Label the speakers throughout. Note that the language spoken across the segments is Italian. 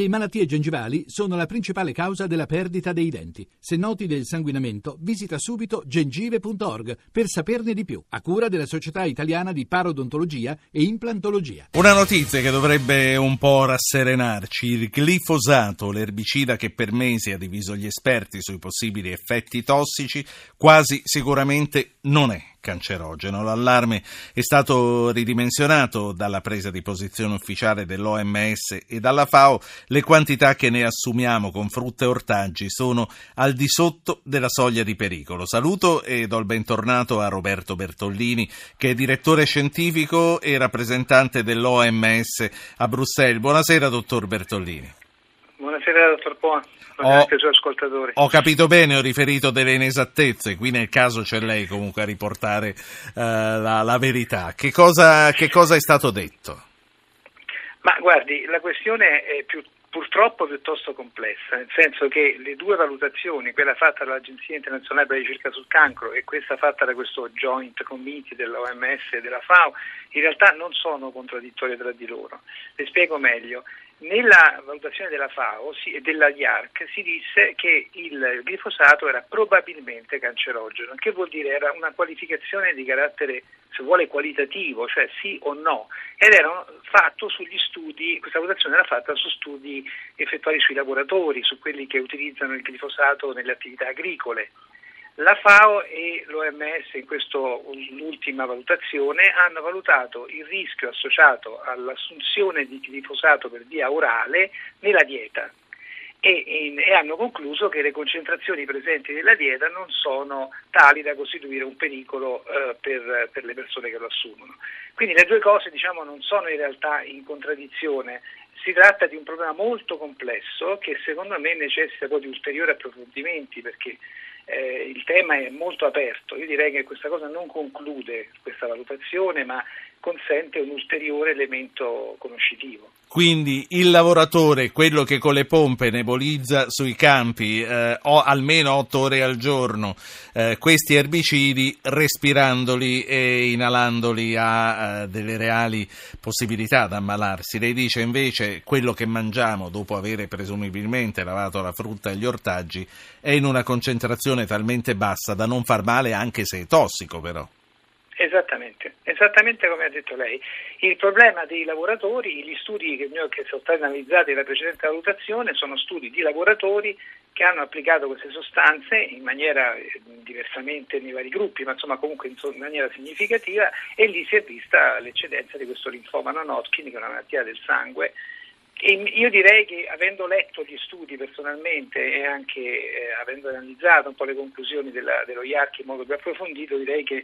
Speaker 1: Le malattie gengivali sono la principale causa della perdita dei denti. Se noti del sanguinamento, visita subito gengive.org per saperne di più, a cura della Società Italiana di Parodontologia e Implantologia.
Speaker 2: Una notizia che dovrebbe un po' rasserenarci. Il glifosato, l'erbicida che per mesi ha diviso gli esperti sui possibili effetti tossici, quasi sicuramente non è cancerogeno. L'allarme è stato ridimensionato dalla presa di posizione ufficiale dell'OMS e dalla FAO. Le quantità che ne assumiamo con frutta e ortaggi sono al di sotto della soglia di pericolo. Saluto e do il bentornato a Roberto Bertollini, che è direttore scientifico e rappresentante dell'OMS a Bruxelles. Buonasera, dottor Bertollini.
Speaker 3: Buonasera, dottor Poa. Ho, ascoltatori.
Speaker 2: ho capito bene, ho riferito delle inesattezze, qui nel caso c'è lei comunque a riportare uh, la, la, verità. Che cosa, che cosa è stato detto?
Speaker 3: Ma guardi, la questione è più, purtroppo piuttosto complessa, nel senso che le due valutazioni, quella fatta dall'Agenzia internazionale per la ricerca sul cancro e questa fatta da questo joint committee dell'OMS e della FAO, in realtà non sono contraddittorie tra di loro. Le spiego meglio. Nella valutazione della FAO e della IARC si disse che il glifosato era probabilmente cancerogeno, che vuol dire era una qualificazione di carattere, se vuole, qualitativo, cioè sì o no, ed era fatto sugli studi, questa valutazione era fatta su studi effettuati sui lavoratori, su quelli che utilizzano il glifosato nelle attività agricole. La FAO e l'OMS in questa ultima valutazione hanno valutato il rischio associato all'assunzione di glifosato per via orale nella dieta e, in, e, hanno concluso che le concentrazioni presenti nella dieta non sono tali da costituire un pericolo eh, per, per, le persone che lo assumono. Quindi le due cose diciamo, non sono in realtà in contraddizione, si tratta di un problema molto complesso che secondo me necessita poi di ulteriori approfondimenti perché eh, il tema è molto aperto. Io direi che questa cosa non conclude questa valutazione, ma consente un ulteriore elemento conoscitivo.
Speaker 2: Quindi il lavoratore, quello che con le pompe nebolizza sui campi eh, almeno otto ore al giorno eh, questi erbicidi, respirandoli e inalandoli ha eh, delle reali possibilità di ammalarsi. Lei dice invece quello che mangiamo dopo aver presumibilmente lavato la frutta e gli ortaggi è in una concentrazione talmente bassa da non far male anche se è tossico però.
Speaker 3: Esattamente, esattamente come ha detto lei. Il problema dei lavoratori, gli studi che, che sono stati analizzati nella precedente valutazione sono studi di lavoratori che hanno applicato queste sostanze in maniera eh, diversamente nei vari gruppi, ma insomma comunque in, in maniera significativa e lì si è vista l'eccedenza di questo linfoma non Hodgkin, che è una malattia del sangue e io direi che avendo letto gli studi personalmente e anche eh, avendo analizzato un po' le conclusioni della, dello IARC in modo più approfondito, direi che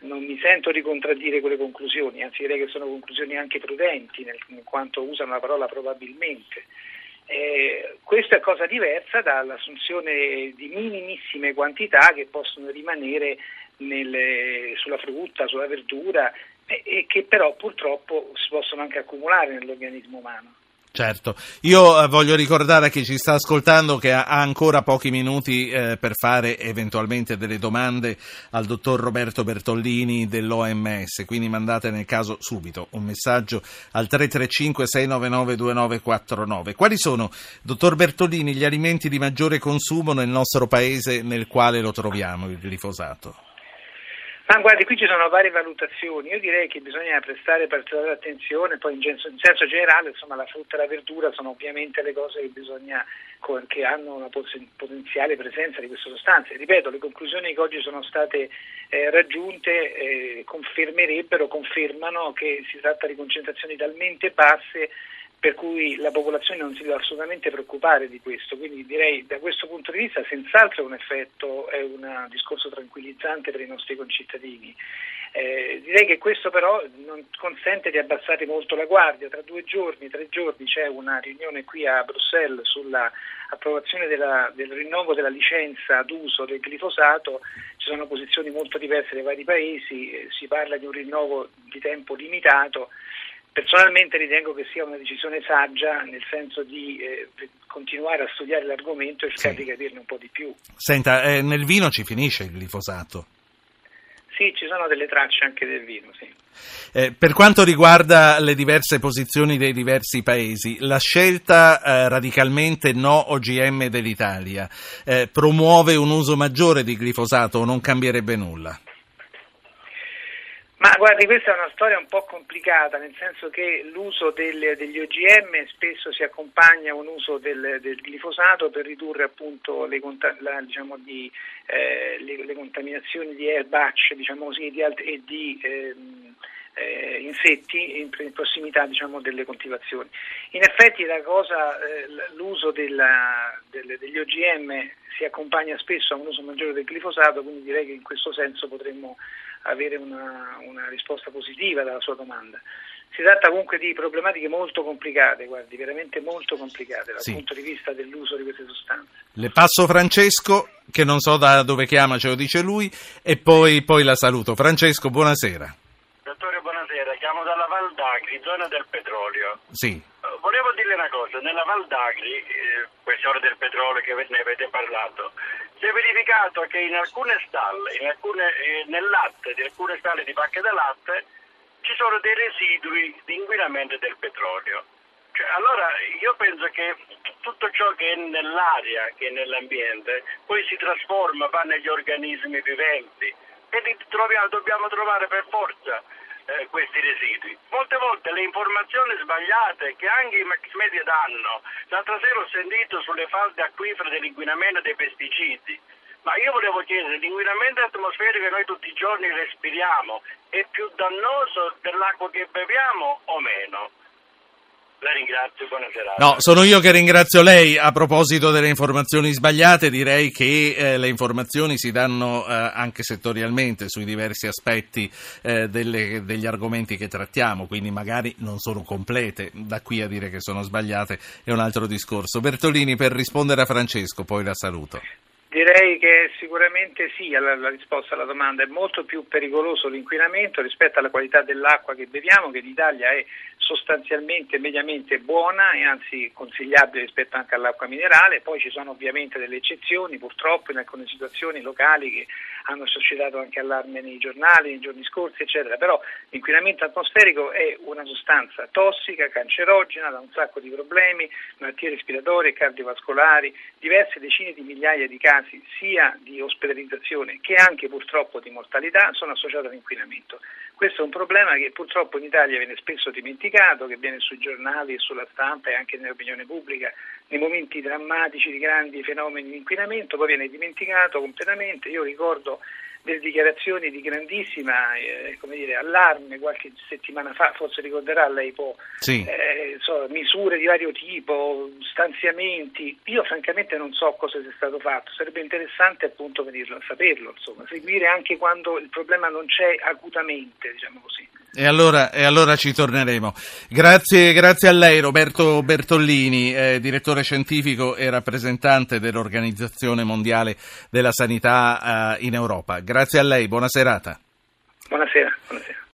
Speaker 3: non mi sento di contraddire quelle conclusioni, anzi direi che sono conclusioni anche prudenti, nel, in quanto usano la parola probabilmente. Eh, questa è cosa diversa dall'assunzione di minimissime quantità che possono rimanere nelle, sulla frutta, sulla verdura e, e che però purtroppo si possono anche accumulare nell'organismo umano.
Speaker 2: Certo, io eh, voglio ricordare a chi ci sta ascoltando che ha ancora pochi minuti eh, per fare eventualmente delle domande al dottor Roberto Bertollini dell'OMS, quindi mandate nel caso subito un messaggio al 335 699 2949. Quali sono, dottor Bertollini, gli alimenti di maggiore consumo nel nostro paese nel quale lo troviamo, il glifosato?
Speaker 3: Ma guardi, qui ci sono varie valutazioni, io direi che bisogna prestare particolare attenzione, poi in, senso, in senso generale insomma, la frutta e la verdura sono ovviamente le cose che, bisogna, che hanno una potenziale presenza di queste sostanze. Ripeto, le conclusioni che oggi sono state eh, raggiunte eh, confermerebbero, confermano che si tratta di concentrazioni talmente basse per cui la popolazione non si deve assolutamente preoccupare di questo, quindi direi da questo punto di vista senz'altro è un effetto, è un discorso tranquillizzante per i nostri concittadini. Eh, direi che questo però non consente di abbassare molto la guardia, tra due giorni, tre giorni c'è una riunione qui a Bruxelles sull'approvazione della, del rinnovo della licenza d'uso del glifosato, ci sono posizioni molto diverse dai vari paesi, eh, si parla di un rinnovo di tempo limitato Personalmente ritengo che sia una decisione saggia nel senso di eh, continuare a studiare l'argomento e cercare sì. di capirne un po' di più.
Speaker 2: Senta, eh, nel vino ci finisce il glifosato?
Speaker 3: Sì, ci sono delle tracce anche del vino, sì.
Speaker 2: Eh, per quanto riguarda le diverse posizioni dei diversi paesi, la scelta eh, radicalmente no OGM dell'Italia eh, promuove un uso maggiore di glifosato o non cambierebbe nulla?
Speaker 3: Ma guardi, questa è una storia un po' complicata, nel senso che l'uso del, degli OGM spesso si accompagna a un uso del, del glifosato per ridurre appunto le, la, diciamo, di, eh, le, le, contaminazioni di airbach diciamo così, di alt- e di eh, eh, insetti in, in prossimità diciamo, delle coltivazioni. In effetti cosa, eh, l'uso della, delle, degli OGM si accompagna spesso a un uso maggiore del glifosato, quindi direi che in questo senso potremmo avere una, una risposta positiva dalla sua domanda. Si tratta comunque di problematiche molto complicate, guardi, veramente molto complicate dal sì. punto di vista dell'uso di queste sostanze.
Speaker 2: Le passo Francesco, che non so da dove chiama, ce lo dice lui, e poi, poi la saluto. Francesco, buonasera.
Speaker 4: Dottore, buonasera. Chiamo dalla Val d'Agri, zona del petrolio.
Speaker 2: Sì.
Speaker 4: Uh, volevo dirle una cosa, nella Val d'Agri, eh, queste ore del petrolio che ne avete parlato, si è verificato che in alcune stalle, in alcune, eh, nel latte di alcune stalle di pacche da latte, ci sono dei residui di inquinamento del petrolio. Cioè, allora io penso che tutto ciò che è nell'aria, che è nell'ambiente, poi si trasforma, va negli organismi viventi e troviamo, dobbiamo trovare per forza eh, questi residui. Molte volte le informazioni sbagliate che anche i max media danno, l'altra sera ho sentito sulle falde acquifere dell'inquinamento dei pesticidi, ma io volevo chiedere, l'inquinamento atmosferico che noi tutti i giorni respiriamo è più dannoso dell'acqua che beviamo o meno? La ringrazio, buona serata.
Speaker 2: No, sono io che ringrazio lei. A proposito delle informazioni sbagliate, direi che eh, le informazioni si danno eh, anche settorialmente sui diversi aspetti eh, delle, degli argomenti che trattiamo, quindi magari non sono complete. Da qui a dire che sono sbagliate è un altro discorso. Bertolini, per rispondere a Francesco, poi la saluto.
Speaker 3: Direi che sicuramente sì, la, la, risposta alla domanda. È molto più pericoloso l'inquinamento rispetto alla qualità dell'acqua che beviamo, che in Italia è sostanzialmente mediamente buona e anzi consigliabile rispetto anche all'acqua minerale, poi ci sono ovviamente delle eccezioni purtroppo in alcune situazioni locali che hanno suscitato anche allarme nei giornali nei giorni scorsi eccetera, però l'inquinamento atmosferico è una sostanza tossica, cancerogena, da un sacco di problemi, malattie respiratorie, cardiovascolari, diverse decine di migliaia di casi sia di ospedalizzazione che anche purtroppo di mortalità sono associati all'inquinamento. Questo è un problema che purtroppo in Italia viene spesso dimenticato, che viene sui giornali e sulla stampa e anche nell'opinione pubblica nei momenti drammatici di grandi fenomeni di inquinamento, poi viene dimenticato completamente. Io ricordo delle dichiarazioni di grandissima eh, dire, allarme qualche settimana fa, forse ricorderà lei può, sì. eh, so, misure di vario tipo, stanziamenti. Io francamente non so cosa sia stato fatto, sarebbe interessante appunto venirlo, saperlo, insomma, seguire anche quando il problema non c'è acutamente, diciamo così.
Speaker 2: E allora, e allora, ci torneremo. Grazie, grazie, a lei Roberto Bertollini, eh, direttore scientifico e rappresentante dell'Organizzazione Mondiale della Sanità eh, in Europa. Grazie a lei, buona serata.
Speaker 3: Buonasera. buonasera.